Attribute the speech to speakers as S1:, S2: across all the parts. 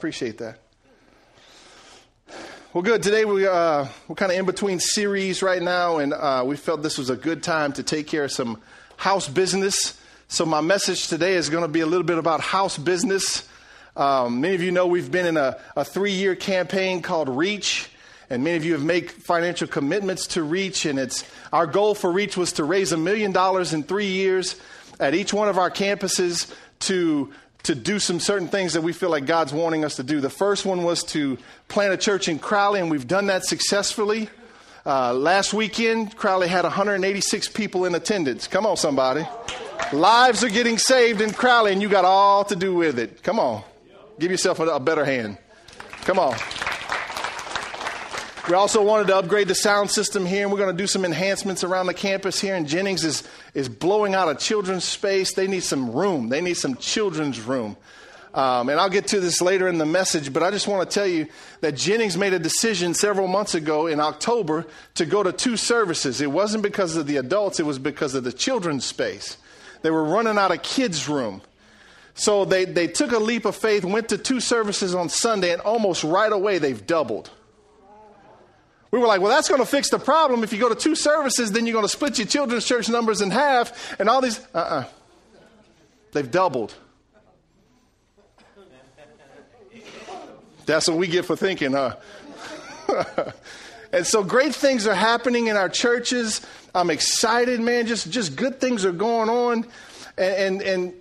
S1: Appreciate that. Well, good. Today we, uh, we're kind of in between series right now, and uh, we felt this was a good time to take care of some house business. So, my message today is going to be a little bit about house business. Um, many of you know we've been in a, a three year campaign called Reach, and many of you have made financial commitments to Reach. And it's our goal for Reach was to raise a million dollars in three years at each one of our campuses to to do some certain things that we feel like God's wanting us to do. The first one was to plant a church in Crowley, and we've done that successfully. Uh, last weekend, Crowley had 186 people in attendance. Come on, somebody. Lives are getting saved in Crowley, and you got all to do with it. Come on. Give yourself a, a better hand. Come on. We also wanted to upgrade the sound system here, and we're going to do some enhancements around the campus here. And Jennings is, is blowing out a children's space. They need some room, they need some children's room. Um, and I'll get to this later in the message, but I just want to tell you that Jennings made a decision several months ago in October to go to two services. It wasn't because of the adults, it was because of the children's space. They were running out of kids' room. So they, they took a leap of faith, went to two services on Sunday, and almost right away they've doubled. We were like, well, that's going to fix the problem. If you go to two services, then you're going to split your children's church numbers in half, and all these. Uh uh-uh. uh. they have doubled. That's what we get for thinking, huh? and so great things are happening in our churches. I'm excited, man. Just, just good things are going on. And, and, and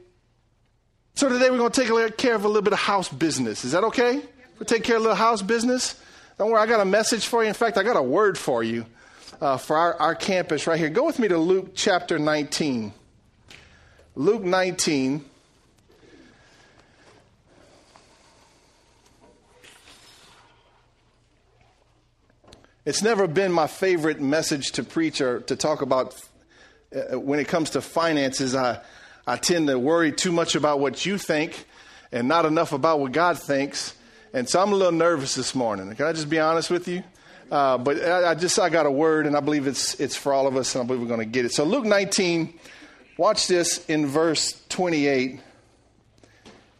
S1: so today we're going to take care of a little bit of house business. Is that okay? We'll take care of a little house business. Don't worry, I got a message for you. In fact, I got a word for you uh, for our, our campus right here. Go with me to Luke chapter 19. Luke 19. It's never been my favorite message to preach or to talk about uh, when it comes to finances. I, I tend to worry too much about what you think and not enough about what God thinks. And so I'm a little nervous this morning. Can I just be honest with you? Uh, but I, I, just I got a word, and I believe it's it's for all of us, and I believe we're going to get it. So Luke 19, watch this in verse 28.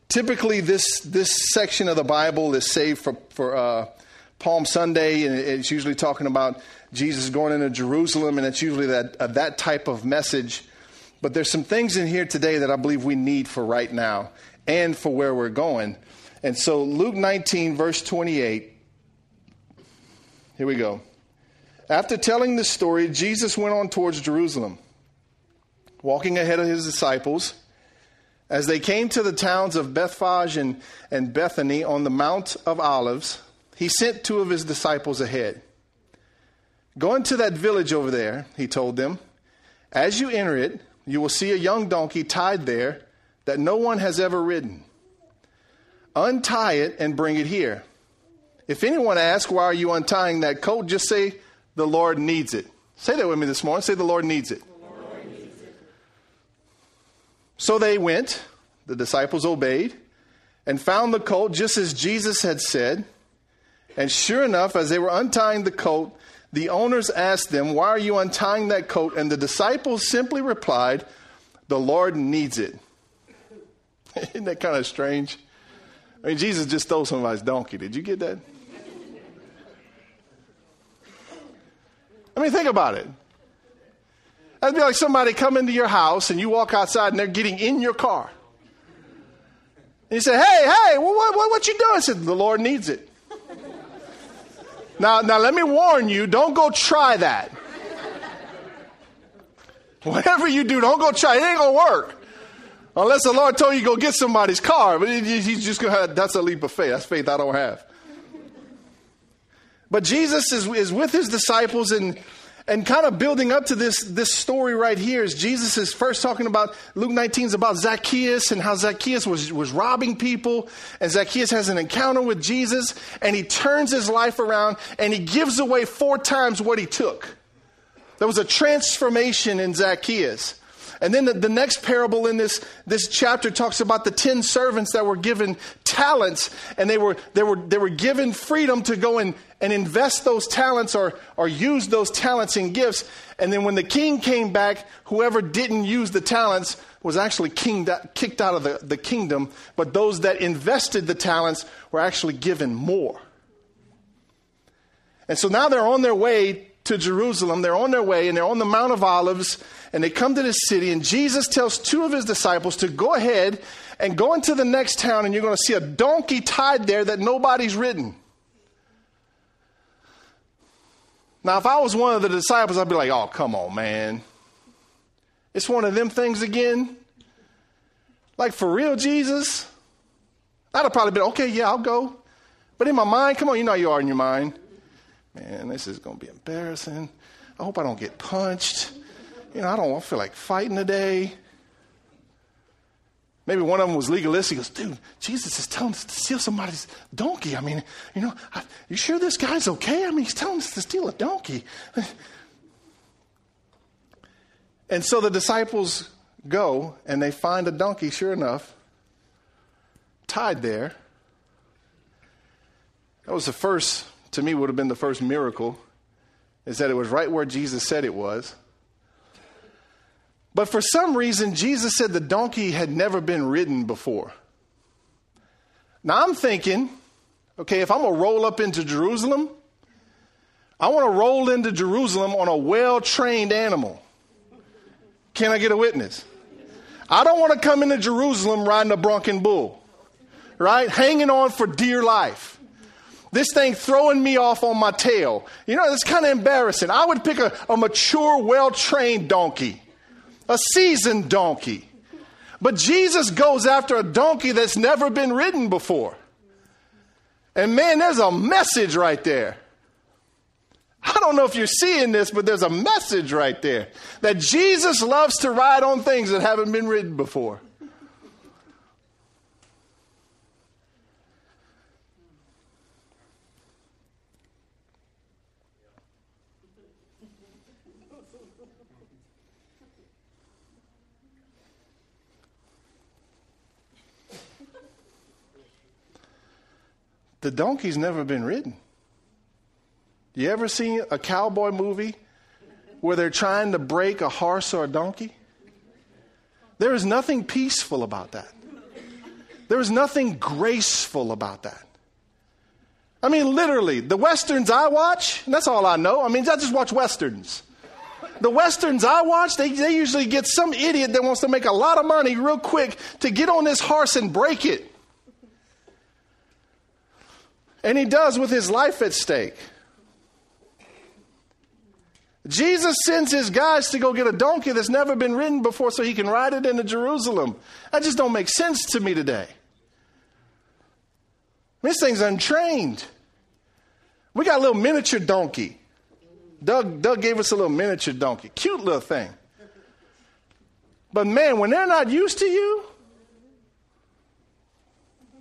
S1: Typically, this this section of the Bible is saved for for uh, Palm Sunday, and it's usually talking about Jesus going into Jerusalem, and it's usually that uh, that type of message. But there's some things in here today that I believe we need for right now and for where we're going. And so, Luke 19, verse 28. Here we go. After telling this story, Jesus went on towards Jerusalem, walking ahead of his disciples. As they came to the towns of Bethphage and, and Bethany on the Mount of Olives, he sent two of his disciples ahead. Go into that village over there, he told them. As you enter it, you will see a young donkey tied there that no one has ever ridden untie it and bring it here. If anyone asks, why are you untying that coat? Just say, the Lord needs it. Say that with me this morning. Say, the Lord needs it. Lord needs it. So they went, the disciples obeyed, and found the coat just as Jesus had said. And sure enough, as they were untying the coat, the owners asked them, Why are you untying that coat? And the disciples simply replied, The Lord needs it. Isn't that kind of strange? I mean, Jesus just stole somebody's donkey. Did you get that? I mean, think about it. That'd be like somebody come into your house and you walk outside and they're getting in your car. And you say, hey, hey, what, what, what you doing? I said, the Lord needs it. now, now, let me warn you, don't go try that. Whatever you do, don't go try. It ain't going to work. Unless the Lord told you to go get somebody's car, but he's just going to that's a leap of faith. That's faith I don't have. But Jesus is, is with his disciples and, and kind of building up to this, this story right here is Jesus is first talking about, Luke 19 is about Zacchaeus and how Zacchaeus was, was robbing people. And Zacchaeus has an encounter with Jesus and he turns his life around and he gives away four times what he took. There was a transformation in Zacchaeus. And then the, the, next parable in this, this chapter talks about the 10 servants that were given talents and they were, they were, they were given freedom to go and, and invest those talents or, or use those talents in gifts. And then when the king came back, whoever didn't use the talents was actually kinged, kicked out of the, the kingdom, but those that invested the talents were actually given more. And so now they're on their way to Jerusalem. They're on their way and they're on the Mount of Olives and they come to this city. And Jesus tells two of his disciples to go ahead and go into the next town and you're going to see a donkey tied there that nobody's ridden. Now, if I was one of the disciples, I'd be like, oh, come on, man. It's one of them things again. Like, for real, Jesus? I'd have probably been, okay, yeah, I'll go. But in my mind, come on, you know you are in your mind. Man, this is going to be embarrassing. I hope I don't get punched. You know, I don't feel like fighting today. Maybe one of them was legalistic. He goes, dude, Jesus is telling us to steal somebody's donkey. I mean, you know, I, you sure this guy's okay? I mean, he's telling us to steal a donkey. and so the disciples go and they find a donkey, sure enough, tied there. That was the first, to me, would have been the first miracle, is that it was right where Jesus said it was. But for some reason, Jesus said the donkey had never been ridden before. Now I'm thinking, okay, if I'm going to roll up into Jerusalem, I want to roll into Jerusalem on a well trained animal. Can I get a witness? I don't want to come into Jerusalem riding a bronco bull, right? Hanging on for dear life. This thing throwing me off on my tail. You know, it's kind of embarrassing. I would pick a, a mature, well trained donkey a seasoned donkey. But Jesus goes after a donkey that's never been ridden before. And man, there's a message right there. I don't know if you're seeing this, but there's a message right there that Jesus loves to ride on things that haven't been ridden before. The donkey's never been ridden. You ever seen a cowboy movie where they're trying to break a horse or a donkey? There is nothing peaceful about that. There is nothing graceful about that. I mean, literally, the westerns I watch, and that's all I know. I mean, I just watch westerns. The westerns I watch, they, they usually get some idiot that wants to make a lot of money real quick to get on this horse and break it. And he does with his life at stake. Jesus sends his guys to go get a donkey that's never been ridden before so he can ride it into Jerusalem. That just don't make sense to me today. This thing's untrained. We got a little miniature donkey. Doug, Doug gave us a little miniature donkey. Cute little thing. But man, when they're not used to you,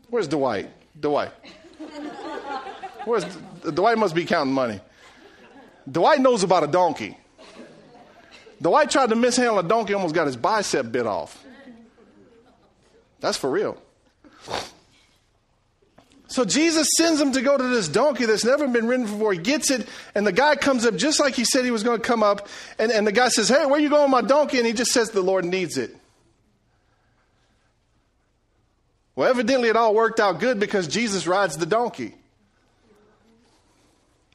S1: where's Dwight? Dwight. Where's Dwight must be counting money. Dwight knows about a donkey. Dwight tried to mishandle a donkey, almost got his bicep bit off. That's for real. So Jesus sends him to go to this donkey that's never been ridden before. He gets it, and the guy comes up just like he said he was going to come up. And, and the guy says, Hey, where you going my donkey? And he just says, The Lord needs it. Well, evidently it all worked out good because Jesus rides the donkey.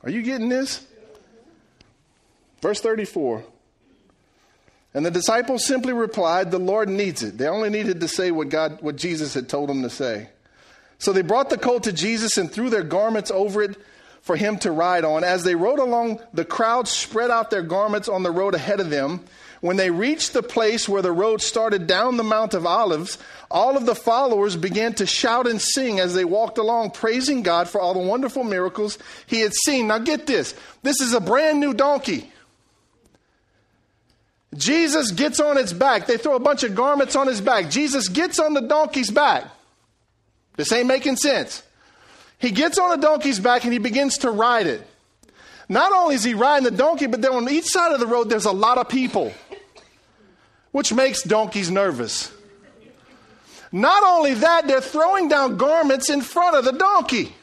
S1: Are you getting this? Verse 34. And the disciples simply replied, The Lord needs it. They only needed to say what God what Jesus had told them to say. So they brought the colt to Jesus and threw their garments over it for him to ride on. As they rode along, the crowd spread out their garments on the road ahead of them. When they reached the place where the road started down the Mount of Olives, all of the followers began to shout and sing as they walked along, praising God for all the wonderful miracles he had seen. Now, get this this is a brand new donkey. Jesus gets on its back. They throw a bunch of garments on his back. Jesus gets on the donkey's back. This ain't making sense. He gets on a donkey's back and he begins to ride it. Not only is he riding the donkey, but then on each side of the road, there's a lot of people which makes donkeys nervous. Not only that, they're throwing down garments in front of the donkey.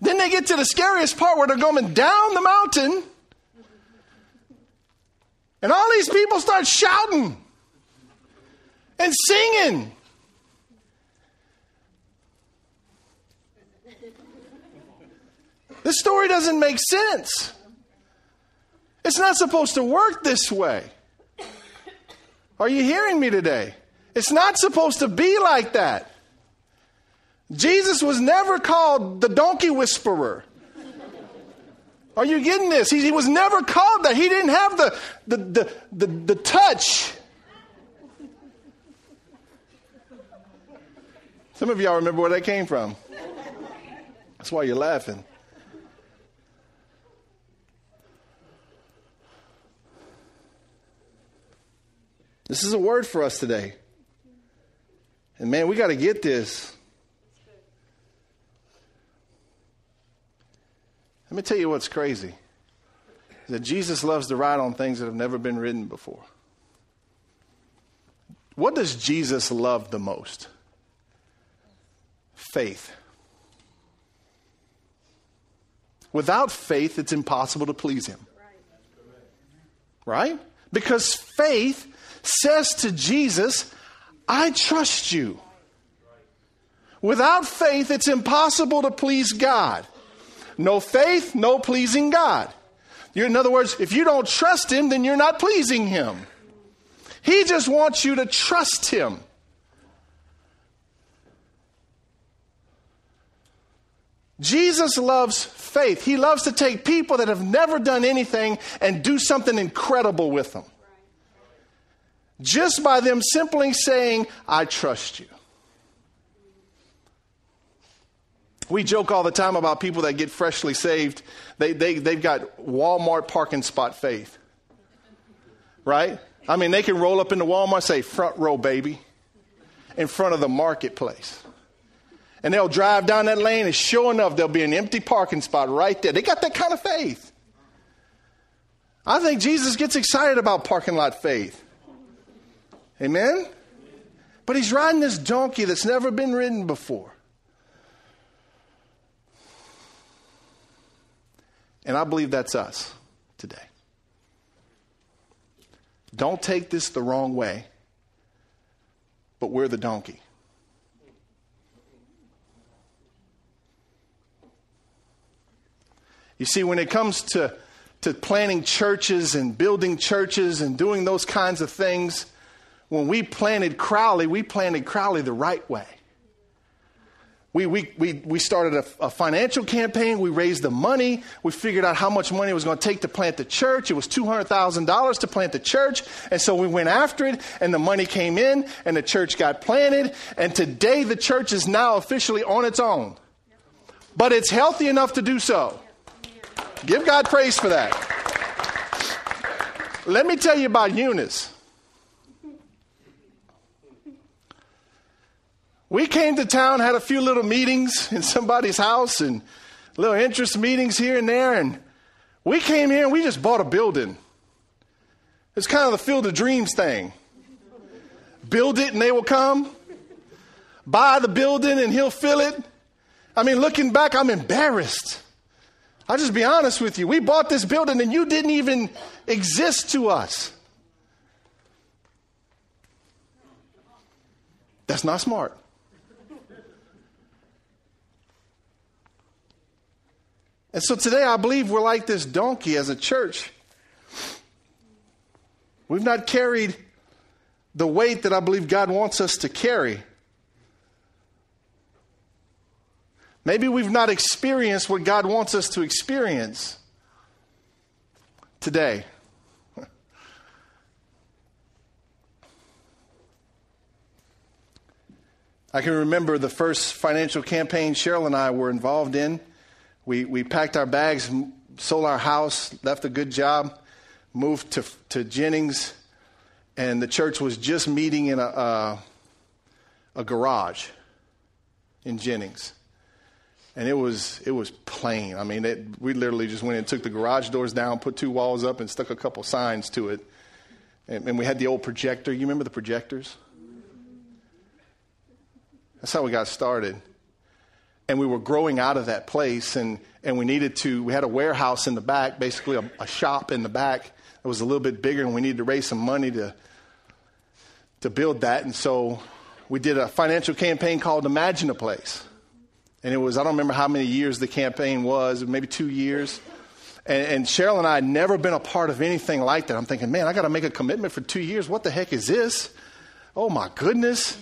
S1: Then they get to the scariest part where they're going down the mountain. And all these people start shouting and singing. This story doesn't make sense. It's not supposed to work this way. Are you hearing me today? It's not supposed to be like that. Jesus was never called the donkey whisperer. Are you getting this? He, he was never called that. He didn't have the, the, the, the, the touch. Some of y'all remember where that came from. That's why you're laughing. This is a word for us today. And man, we got to get this. Let me tell you what's crazy. That Jesus loves to ride on things that have never been ridden before. What does Jesus love the most? Faith. Without faith, it's impossible to please Him. Right? Because faith says to Jesus, I trust you. Without faith, it's impossible to please God. No faith, no pleasing God. You're, in other words, if you don't trust Him, then you're not pleasing Him. He just wants you to trust Him. Jesus loves faith. He loves to take people that have never done anything and do something incredible with them just by them simply saying, I trust you. We joke all the time about people that get freshly saved. They, they, they've got Walmart parking spot faith. Right? I mean, they can roll up into Walmart say, front row, baby, in front of the marketplace. And they'll drive down that lane, and sure enough, there'll be an empty parking spot right there. They got that kind of faith. I think Jesus gets excited about parking lot faith. Amen? But he's riding this donkey that's never been ridden before. And I believe that's us today. Don't take this the wrong way, but we're the donkey. You see, when it comes to, to planning churches and building churches and doing those kinds of things, when we planted Crowley, we planted Crowley the right way. We, we, we, we started a, a, financial campaign. We raised the money. We figured out how much money it was going to take to plant the church. It was $200,000 to plant the church. And so we went after it, and the money came in, and the church got planted. And today, the church is now officially on its own. But it's healthy enough to do so. Give God praise for that. Let me tell you about Eunice. We came to town, had a few little meetings in somebody's house and little interest meetings here and there. And we came here and we just bought a building. It's kind of the field of dreams thing. Build it and they will come. Buy the building and he'll fill it. I mean, looking back, I'm embarrassed. I'll just be honest with you. We bought this building and you didn't even exist to us. That's not smart. And so today I believe we're like this donkey as a church. We've not carried the weight that I believe God wants us to carry. Maybe we've not experienced what God wants us to experience today. I can remember the first financial campaign Cheryl and I were involved in. We, we packed our bags, sold our house, left a good job, moved to, to Jennings, and the church was just meeting in a, a, a garage in Jennings. and it was it was plain. I mean, it, we literally just went and took the garage doors down, put two walls up, and stuck a couple signs to it. And, and we had the old projector. You remember the projectors? That's how we got started. And we were growing out of that place, and, and we needed to, we had a warehouse in the back, basically a, a shop in the back that was a little bit bigger, and we needed to raise some money to, to build that. And so we did a financial campaign called Imagine a Place. And it was, I don't remember how many years the campaign was, maybe two years. And, and Cheryl and I had never been a part of anything like that. I'm thinking, man, I got to make a commitment for two years. What the heck is this? Oh my goodness.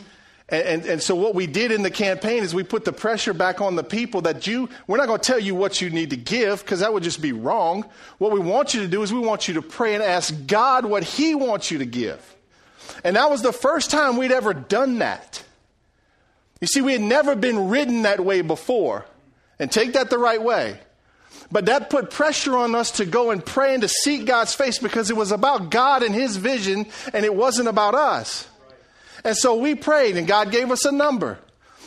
S1: And, and, and, so what we did in the campaign is we put the pressure back on the people that you, we're not going to tell you what you need to give because that would just be wrong. What we want you to do is we want you to pray and ask God what He wants you to give. And that was the first time we'd ever done that. You see, we had never been ridden that way before. And take that the right way. But that put pressure on us to go and pray and to seek God's face because it was about God and His vision and it wasn't about us. And so we prayed, and God gave us a number.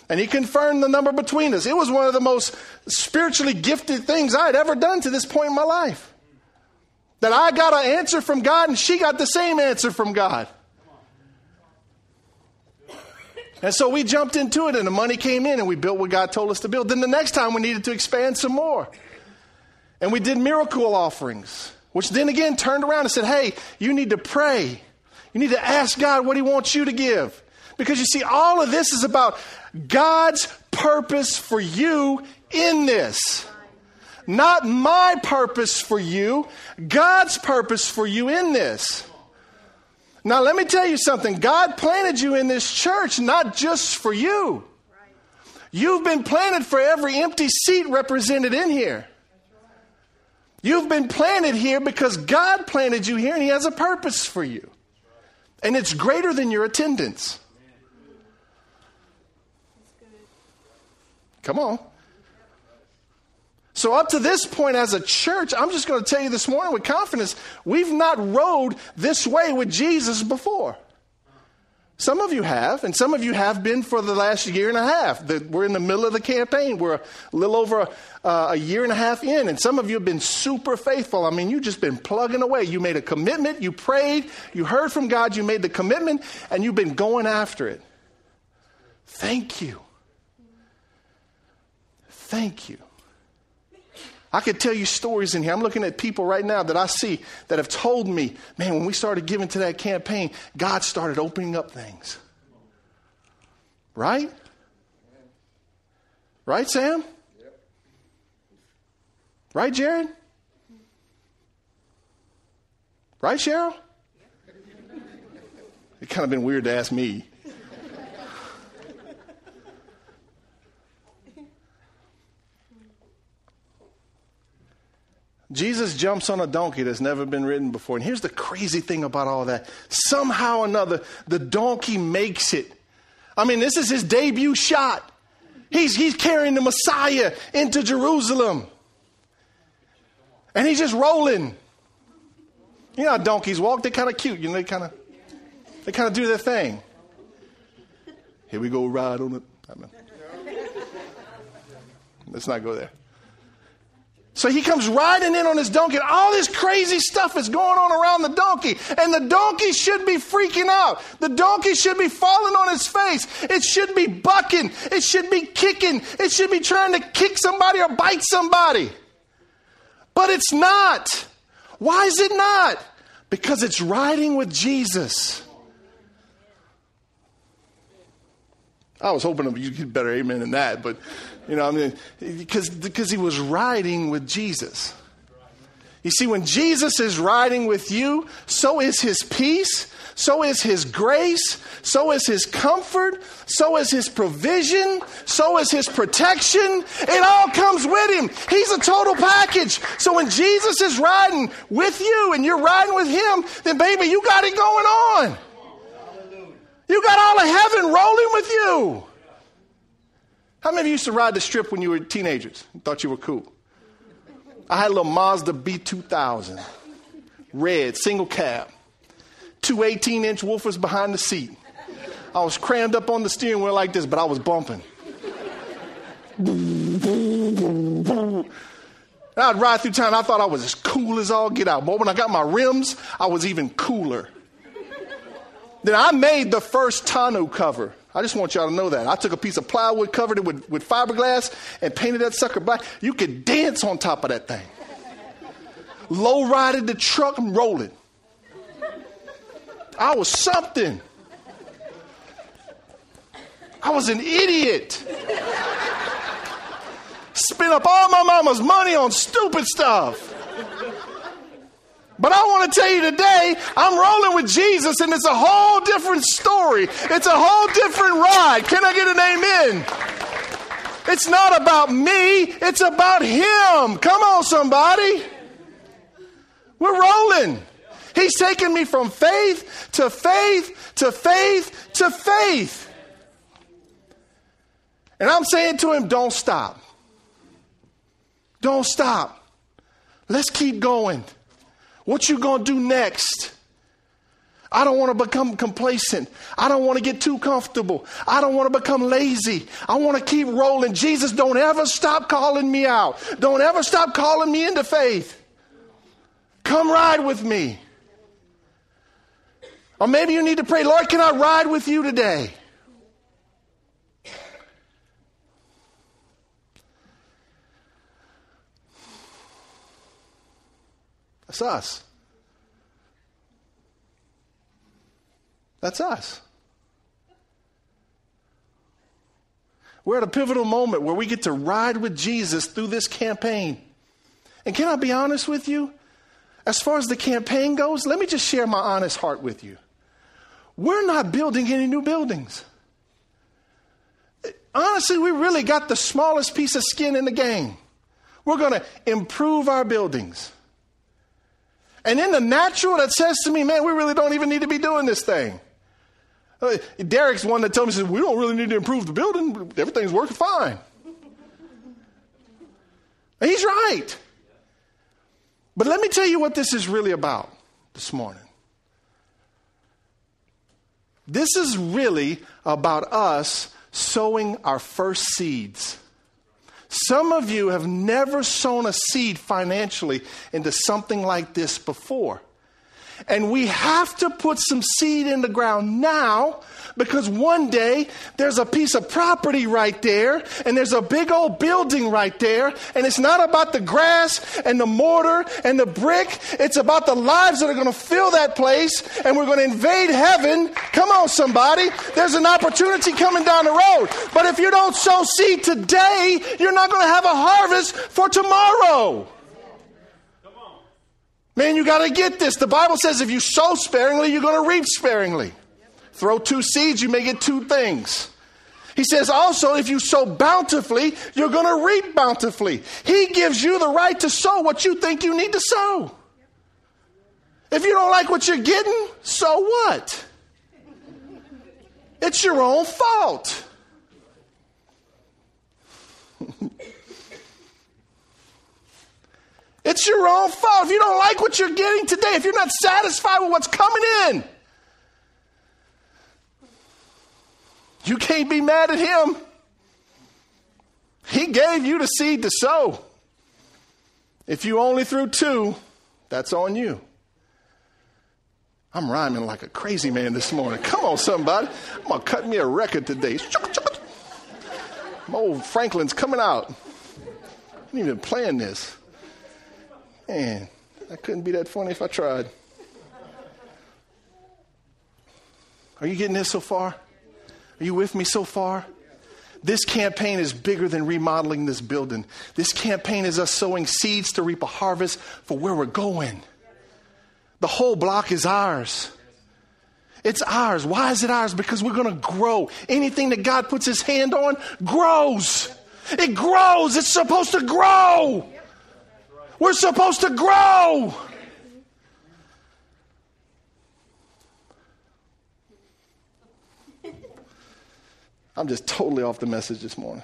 S1: And He confirmed the number between us. It was one of the most spiritually gifted things I had ever done to this point in my life. That I got an answer from God, and she got the same answer from God. And so we jumped into it, and the money came in, and we built what God told us to build. Then the next time we needed to expand some more. And we did miracle offerings, which then again turned around and said, hey, you need to pray you need to ask God what He wants you to give. Because you see, all of this is about God's purpose for you in this. Not my purpose for you, God's purpose for you in this. Now, let me tell you something. God planted you in this church not just for you. You've been planted for every empty seat represented in here. You've been planted here because God planted you here and He has a purpose for you. And it's greater than your attendance. Come on. So, up to this point, as a church, I'm just going to tell you this morning with confidence we've not rode this way with Jesus before. Some of you have, and some of you have been for the last year and a half. we're in the middle of the campaign. We're a little over a, uh, a year and a half in, and some of you have been super faithful. I mean, you've just been plugging away. You made a commitment, you prayed, you heard from God, you made the commitment, and you've been going after it. Thank you. Thank you. I could tell you stories in here. I'm looking at people right now that I see that have told me, man, when we started giving to that campaign, God started opening up things. Right? Right, Sam? Right, Jared? Right, Cheryl? It kind of been weird to ask me. Jesus jumps on a donkey that's never been ridden before. And here's the crazy thing about all that. Somehow or another, the donkey makes it. I mean, this is his debut shot. He's, he's carrying the Messiah into Jerusalem. And he's just rolling. You know how donkeys walk? They're kind of cute. You know, they kind of they kind of do their thing. Here we go, ride on it. Let's not go there. So he comes riding in on his donkey. All this crazy stuff is going on around the donkey. And the donkey should be freaking out. The donkey should be falling on his face. It should be bucking. It should be kicking. It should be trying to kick somebody or bite somebody. But it's not. Why is it not? Because it's riding with Jesus. I was hoping you get better amen than that, but you know, I mean, because because he was riding with Jesus. You see, when Jesus is riding with you, so is his peace, so is his grace, so is his comfort, so is his provision, so is his protection. It all comes with him. He's a total package. So when Jesus is riding with you and you're riding with him, then baby, you got it going on. You got all of heaven rolling with you. How many of you used to ride the strip when you were teenagers? Thought you were cool. I had a little Mazda B2000, red, single cab, two 18 inch woofers behind the seat. I was crammed up on the steering wheel like this, but I was bumping. And I'd ride through town. I thought I was as cool as all get out. But when I got my rims, I was even cooler. then I made the first tonneau cover. I just want y'all to know that. I took a piece of plywood, covered it with, with fiberglass, and painted that sucker black. You could dance on top of that thing. Low rided the truck and rolling. I was something. I was an idiot. Spent up all my mama's money on stupid stuff. But I want to tell you today, I'm rolling with Jesus and it's a whole different story. It's a whole different ride. Can I get an amen? It's not about me, it's about Him. Come on, somebody. We're rolling. He's taking me from faith to faith to faith to faith. And I'm saying to him, don't stop. Don't stop. Let's keep going. What you going to do next? I don't want to become complacent. I don't want to get too comfortable. I don't want to become lazy. I want to keep rolling. Jesus, don't ever stop calling me out. Don't ever stop calling me into faith. Come ride with me. Or maybe you need to pray, Lord, can I ride with you today? That's us. That's us. We're at a pivotal moment where we get to ride with Jesus through this campaign. And can I be honest with you? As far as the campaign goes, let me just share my honest heart with you. We're not building any new buildings. Honestly, we really got the smallest piece of skin in the game. We're going to improve our buildings. And in the natural, that says to me, man, we really don't even need to be doing this thing. Uh, Derek's one that told me, says, we don't really need to improve the building. Everything's working fine. And he's right. But let me tell you what this is really about this morning. This is really about us sowing our first seeds. Some of you have never sown a seed financially into something like this before. And we have to put some seed in the ground now because one day there's a piece of property right there and there's a big old building right there. And it's not about the grass and the mortar and the brick. It's about the lives that are going to fill that place and we're going to invade heaven. Come on, somebody. There's an opportunity coming down the road. But if you don't sow seed today, you're not going to have a harvest for tomorrow. Man, you got to get this. The Bible says if you sow sparingly, you're going to reap sparingly. Throw two seeds, you may get two things. He says also, if you sow bountifully, you're going to reap bountifully. He gives you the right to sow what you think you need to sow. If you don't like what you're getting, so what? It's your own fault. It's your own fault. If you don't like what you're getting today, if you're not satisfied with what's coming in, you can't be mad at him. He gave you the seed to sow. If you only threw two, that's on you. I'm rhyming like a crazy man this morning. Come on, somebody. I'm going to cut me a record today. My old Franklin's coming out. I ain't even playing this. Man, I couldn't be that funny if I tried. Are you getting this so far? Are you with me so far? This campaign is bigger than remodeling this building. This campaign is us sowing seeds to reap a harvest for where we're going. The whole block is ours. It's ours. Why is it ours? Because we're going to grow. Anything that God puts his hand on grows. It grows. It's supposed to grow. We're supposed to grow. I'm just totally off the message this morning.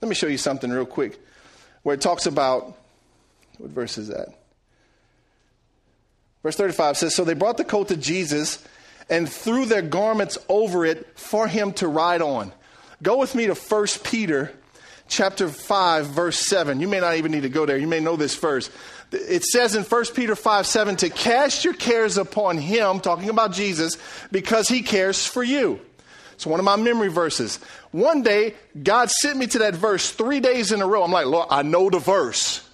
S1: Let me show you something real quick where it talks about what verse is that? Verse 35 says So they brought the coat to Jesus and threw their garments over it for him to ride on. Go with me to 1 Peter chapter 5 verse 7. You may not even need to go there. You may know this verse. It says in 1 Peter 5 7 to cast your cares upon him, talking about Jesus, because he cares for you. It's one of my memory verses. One day, God sent me to that verse three days in a row. I'm like, Lord, I know the verse.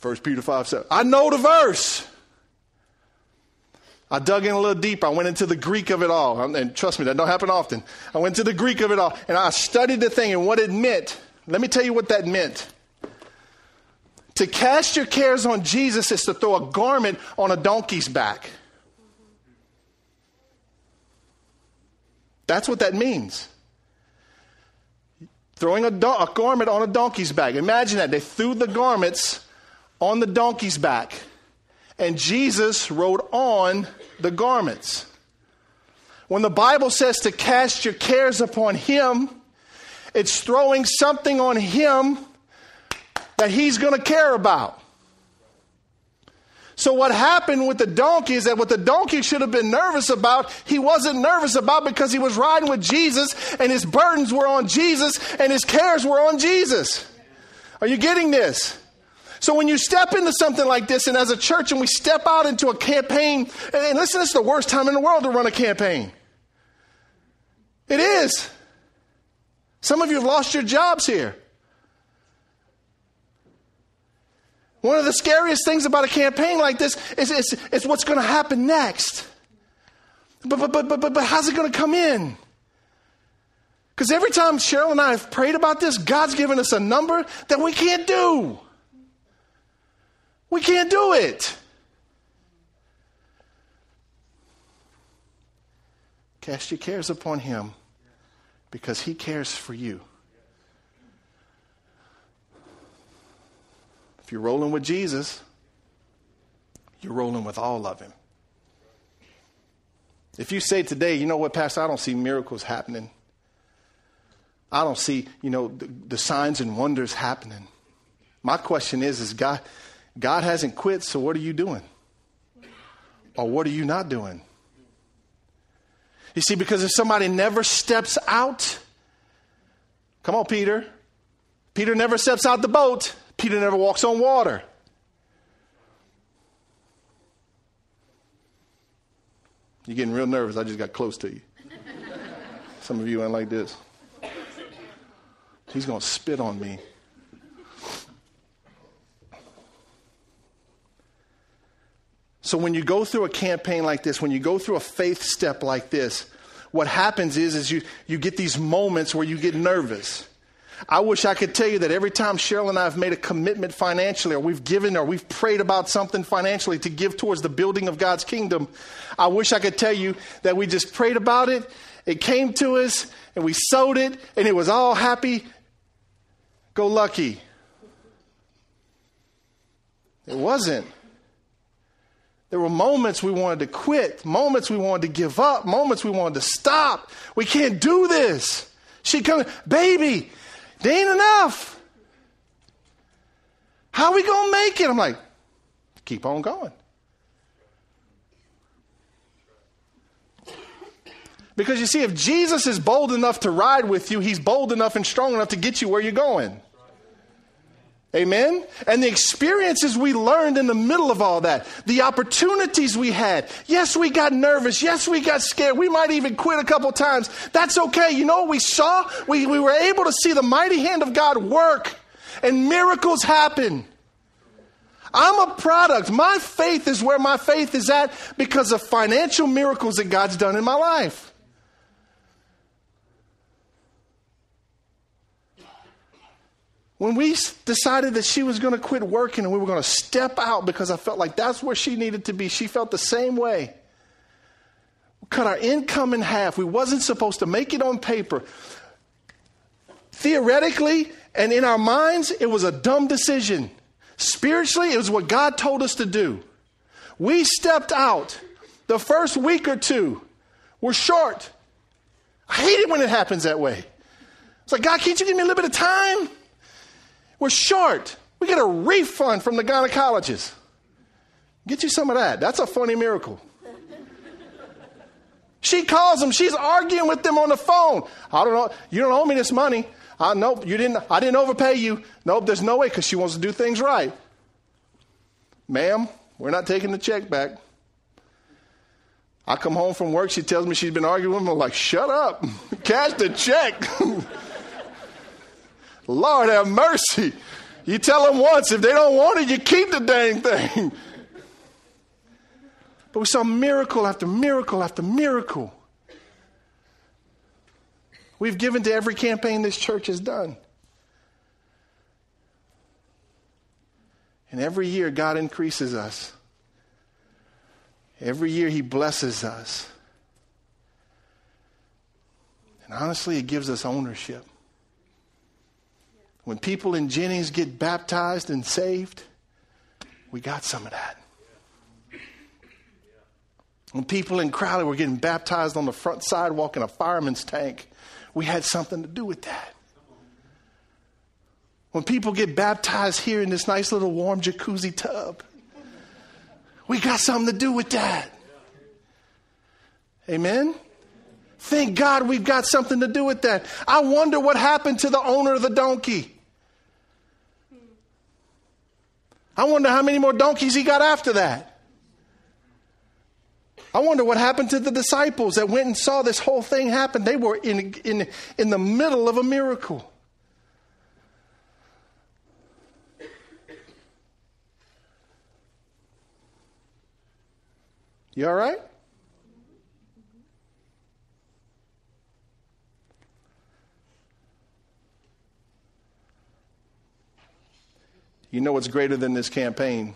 S1: 1 Peter 5 7. I know the verse. I dug in a little deeper. I went into the Greek of it all. And trust me, that don't happen often. I went to the Greek of it all and I studied the thing and what it meant. Let me tell you what that meant. To cast your cares on Jesus is to throw a garment on a donkey's back. That's what that means. Throwing a, a, garment on a donkey's back. Imagine that. They threw the garments on the donkey's back, and Jesus rode on the garments. When the Bible says to cast your cares upon Him, it's throwing something on Him that He's going to care about. So, what happened with the donkey is that what the donkey should have been nervous about, he wasn't nervous about because he was riding with Jesus and his burdens were on Jesus and his cares were on Jesus. Are you getting this? So, when you step into something like this, and as a church, and we step out into a campaign, and listen, is the worst time in the world to run a campaign. It is. Some of you have lost your jobs here. One of the scariest things about a campaign like this is, is, is what's going to happen next. But, but, but, but, but how's it going to come in? Because every time Cheryl and I have prayed about this, God's given us a number that we can't do. We can't do it. Cast your cares upon Him because He cares for you. If you're rolling with Jesus, you're rolling with all of Him. If you say today, you know what, Pastor, I don't see miracles happening. I don't see, you know, the, the signs and wonders happening. My question is, is God, God hasn't quit, so what are you doing? Or what are you not doing? You see, because if somebody never steps out, come on, Peter. Peter never steps out the boat. Peter never walks on water. You're getting real nervous. I just got close to you. Some of you ain't like this. He's going to spit on me. So when you go through a campaign like this, when you go through a faith step like this, what happens is, is you, you get these moments where you get nervous. I wish I could tell you that every time Cheryl and I have made a commitment financially, or we've given, or we've prayed about something financially to give towards the building of God's kingdom, I wish I could tell you that we just prayed about it, it came to us, and we sowed it, and it was all happy, go lucky. It wasn't. There were moments we wanted to quit, moments we wanted to give up, moments we wanted to stop. We can't do this. She comes, baby, they ain't enough. How we to make it? I'm like, keep on going. Because you see, if Jesus is bold enough to ride with you, he's bold enough and strong enough to get you where you're going. Amen? And the experiences we learned in the middle of all that, the opportunities we had. Yes, we got nervous. Yes, we got scared. We might even quit a couple times. That's okay. You know what we saw? We, we were able to see the mighty hand of God work and miracles happen. I'm a product. My faith is where my faith is at because of financial miracles that God's done in my life. When we decided that she was going to quit working and we were going to step out because I felt like that's where she needed to be, she felt the same way. We cut our income in half. We wasn't supposed to make it on paper. Theoretically and in our minds, it was a dumb decision. Spiritually, it was what God told us to do. We stepped out. The first week or two We're short. I hate it when it happens that way. It's like, God, can't you give me a little bit of time? We're short. We get a refund from the gynecologist. Get you some of that. That's a funny miracle. She calls them. She's arguing with them on the phone. I don't know. You don't owe me this money. I nope. You didn't. I didn't overpay you. Nope. There's no way because she wants to do things right. Ma'am, we're not taking the check back. I come home from work. She tells me she's been arguing with me. I'm like, shut up. Cash the check. Lord have mercy. You tell them once. If they don't want it, you keep the dang thing. But we saw miracle after miracle after miracle. We've given to every campaign this church has done. And every year, God increases us. Every year, He blesses us. And honestly, it gives us ownership. When people in Jennings get baptized and saved, we got some of that. When people in Crowley were getting baptized on the front sidewalk in a fireman's tank, we had something to do with that. When people get baptized here in this nice little warm jacuzzi tub, we got something to do with that. Amen? Thank God we've got something to do with that. I wonder what happened to the owner of the donkey. I wonder how many more donkeys he got after that. I wonder what happened to the disciples that went and saw this whole thing happen. They were in, in, in the middle of a miracle. You all right? You know what's greater than this campaign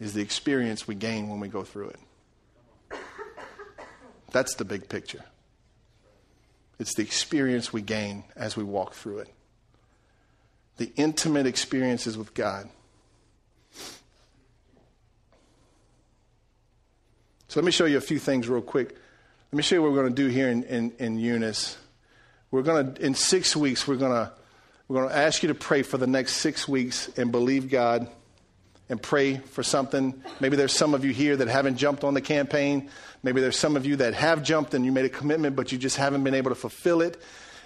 S1: is the experience we gain when we go through it. That's the big picture. It's the experience we gain as we walk through it, the intimate experiences with God. So let me show you a few things real quick. Let me show you what we're going to do here in, in, in Eunice. We're going to, in six weeks, we're going to, we're going to ask you to pray for the next six weeks and believe God and pray for something. Maybe there's some of you here that haven't jumped on the campaign. Maybe there's some of you that have jumped and you made a commitment, but you just haven't been able to fulfill it.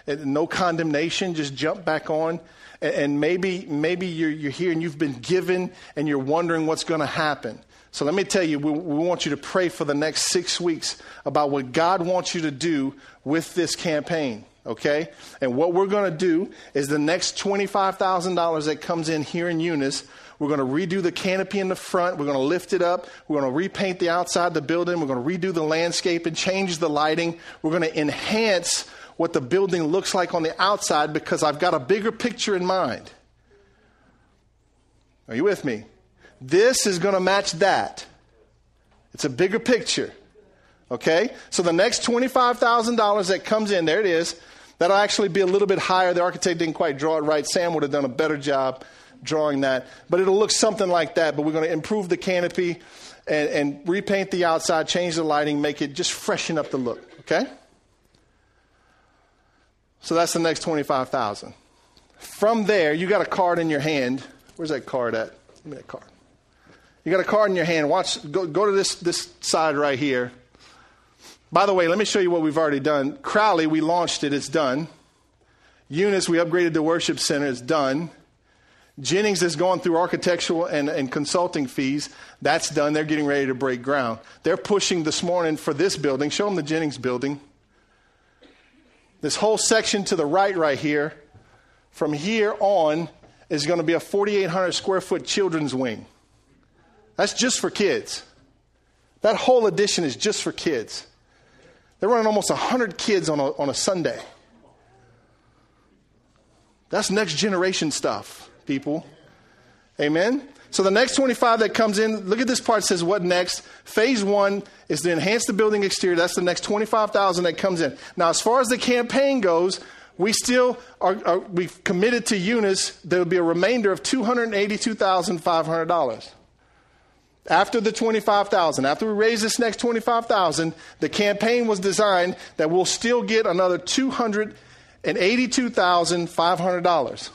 S1: And no condemnation, just jump back on. And, maybe, maybe you're, you're here and you've been given and you're wondering what's going to happen. So let me tell you, we, we, want you to pray for the next six weeks about what God wants you to do with this campaign, okay? And what we're going to do is the next $25,000 that comes in here in Eunice, we're going to redo the canopy in the front. We're going to lift it up. We're going to repaint the outside of the building. We're going to redo the landscape and change the lighting. We're going to enhance what the building looks like on the outside because I've got a bigger picture in mind. Are you with me? This is going to match that. It's a bigger picture. Okay? So the next $25,000 that comes in, there it is. That'll actually be a little bit higher. The architect didn't quite draw it right. Sam would have done a better job drawing that. But it'll look something like that. But we're going to improve the canopy and, and repaint the outside, change the lighting, make it just freshen up the look. Okay? So that's the next 25,000. From there, you got a card in your hand. Where's that card at? Give me that card. You got a card in your hand. Watch. Go, go to this this side right here. By the way, let me show you what we've already done. Crowley, we launched it. It's done. Eunice, we upgraded the worship center. It's done. Jennings has gone through architectural and, and consulting fees. That's done. They're getting ready to break ground. They're pushing this morning for this building. Show them the Jennings building. This whole section to the right, right here, from here on, is going to be a 4,800 square foot children's wing. That's just for kids. That whole addition is just for kids. They're running almost 100 kids on a, on a Sunday. That's next generation stuff people. Amen? So the next 25 that comes in, look at this part says what next? Phase one is to enhance the building exterior. That's the next 25,000 that comes in. Now, as far as the campaign goes, we still are, are we've committed to Eunice. There will be a remainder of $282,500. After the 25,000, after we raise this next 25,000, the campaign was designed that we'll still get another $282,500.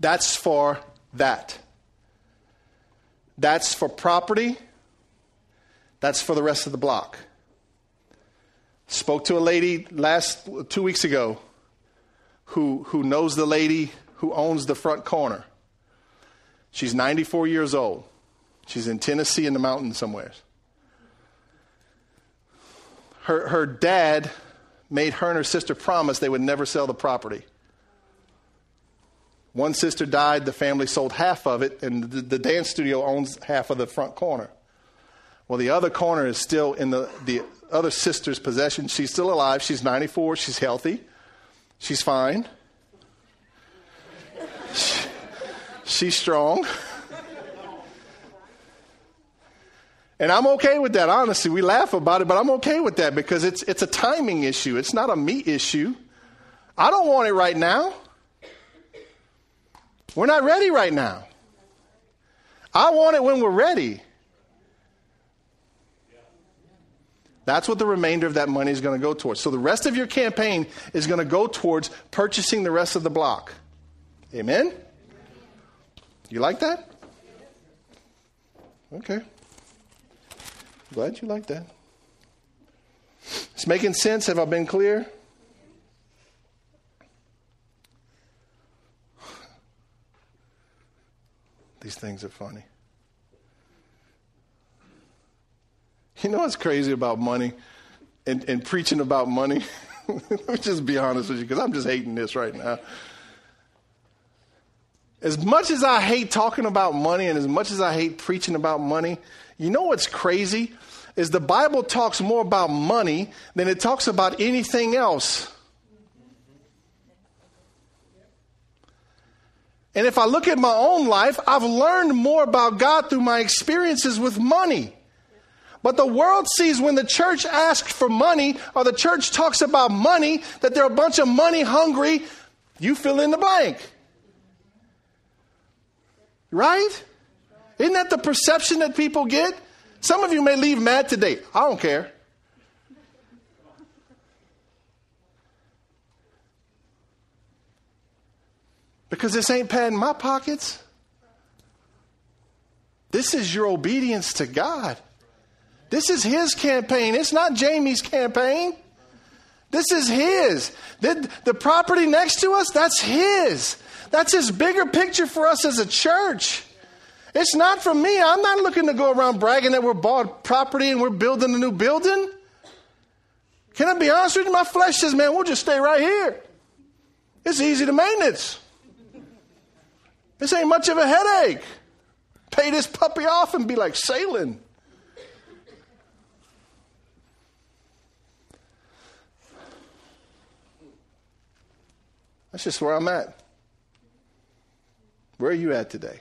S1: That's for that. That's for property. That's for the rest of the block. Spoke to a lady last two weeks ago who, who knows the lady who owns the front corner. She's 94 years old. She's in Tennessee in the mountains somewhere. Her, her dad made her and her sister promise they would never sell the property. One sister died, the family sold half of it, and the, the dance studio owns half of the front corner. Well, the other corner is still in the, the other sister's possession. She's still alive. She's 94. She's healthy. She's fine. She, she's strong. And I'm okay with that, honestly. We laugh about it, but I'm okay with that because it's, it's a timing issue. It's not a me issue. I don't want it right now. We're not ready right now. I want it when we're ready. That's what the remainder of that money is going to go towards. So the rest of your campaign is going to go towards purchasing the rest of the block. Amen? You like that? Okay. Glad you like that. It's making sense. Have I been clear? These things are funny. You know what's crazy about money and, and preaching about money? Let me just be honest with you because I'm just hating this right now. As much as I hate talking about money and as much as I hate preaching about money, you know what's crazy? Is the Bible talks more about money than it talks about anything else. And if I look at my own life, I've learned more about God through my experiences with money. But the world sees when the church asks for money or the church talks about money that they're a bunch of money hungry, you fill in the blank. Right? Isn't that the perception that people get? Some of you may leave mad today. I don't care. Because this ain't padding my pockets. This is your obedience to God. This is his campaign. It's not Jamie's campaign. This is his. The, the property next to us, that's his. That's his bigger picture for us as a church. It's not for me. I'm not looking to go around bragging that we're bought property and we're building a new building. Can I be honest with you? My flesh says, man, we'll just stay right here. It's easy to maintenance. This ain't much of a headache. Pay this puppy off and be like sailing. That's just where I'm at. Where are you at today?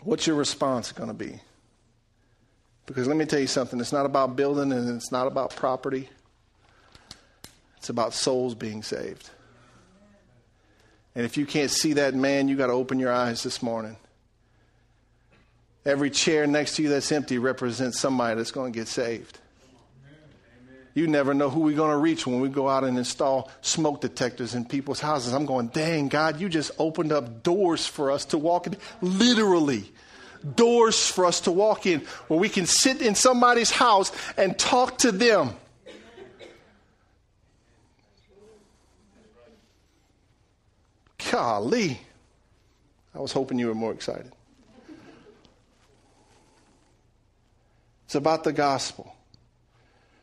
S1: What's your response going to be? Because let me tell you something it's not about building and it's not about property, it's about souls being saved. And if you can't see that man, you got to open your eyes this morning. Every chair next to you that's empty represents somebody that's going to get saved. You never know who we're going to reach when we go out and install smoke detectors in people's houses. I'm going, dang, God, you just opened up doors for us to walk in. Literally, doors for us to walk in where we can sit in somebody's house and talk to them. Golly. I was hoping you were more excited. It's about the gospel.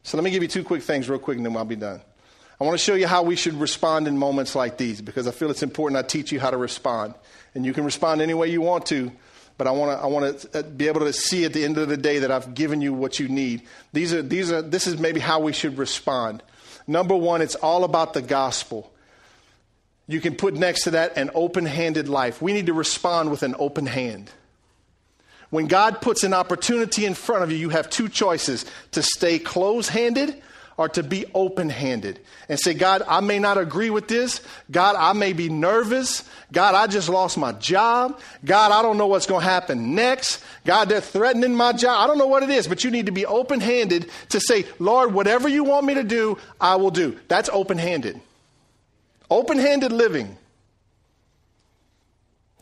S1: So let me give you two quick things, real quick, and then I'll be done. I want to show you how we should respond in moments like these because I feel it's important I teach you how to respond. And you can respond any way you want to, but I want to, I want to uh, be able to see at the end of the day that I've given you what you need. These are, these are, this is maybe how we should respond. Number one, it's all about the gospel. You can put next to that an open handed life. We need to respond with an open hand. When God puts an opportunity in front of you, you have two choices to stay close handed or to be open handed and say, God, I may not agree with this. God, I may be nervous. God, I just lost my job. God, I don't know what's going to happen next. God, they're threatening my job. I don't know what it is, but you need to be open handed to say, Lord, whatever you want me to do, I will do. That's open handed. Open handed living.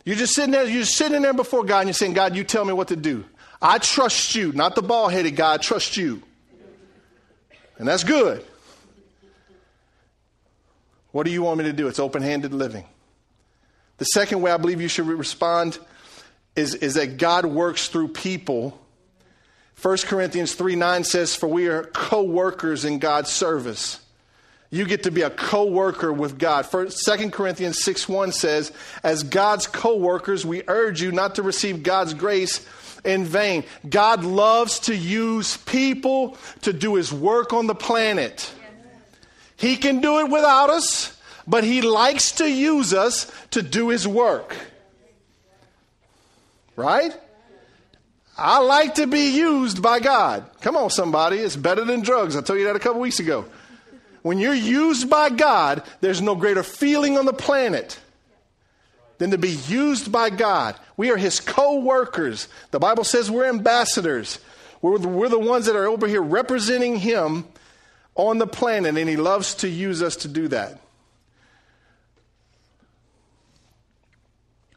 S1: You're just sitting there, you're sitting there before God and you're saying, God, you tell me what to do. I trust you, not the ball headed God, trust you. And that's good. What do you want me to do? It's open handed living. The second way I believe you should respond is, is that God works through people. 1 Corinthians 3 9 says, For we are co workers in God's service. You get to be a co worker with God. First, 2 Corinthians 6 1 says, As God's co workers, we urge you not to receive God's grace in vain. God loves to use people to do his work on the planet. He can do it without us, but he likes to use us to do his work. Right? I like to be used by God. Come on, somebody. It's better than drugs. I told you that a couple weeks ago. When you're used by God, there's no greater feeling on the planet than to be used by God. We are His co workers. The Bible says we're ambassadors. We're the, we're the ones that are over here representing Him on the planet, and He loves to use us to do that.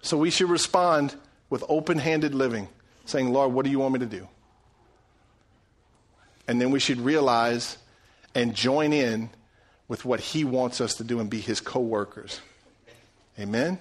S1: So we should respond with open handed living, saying, Lord, what do you want me to do? And then we should realize and join in with what He wants us to do and be His co workers. Amen?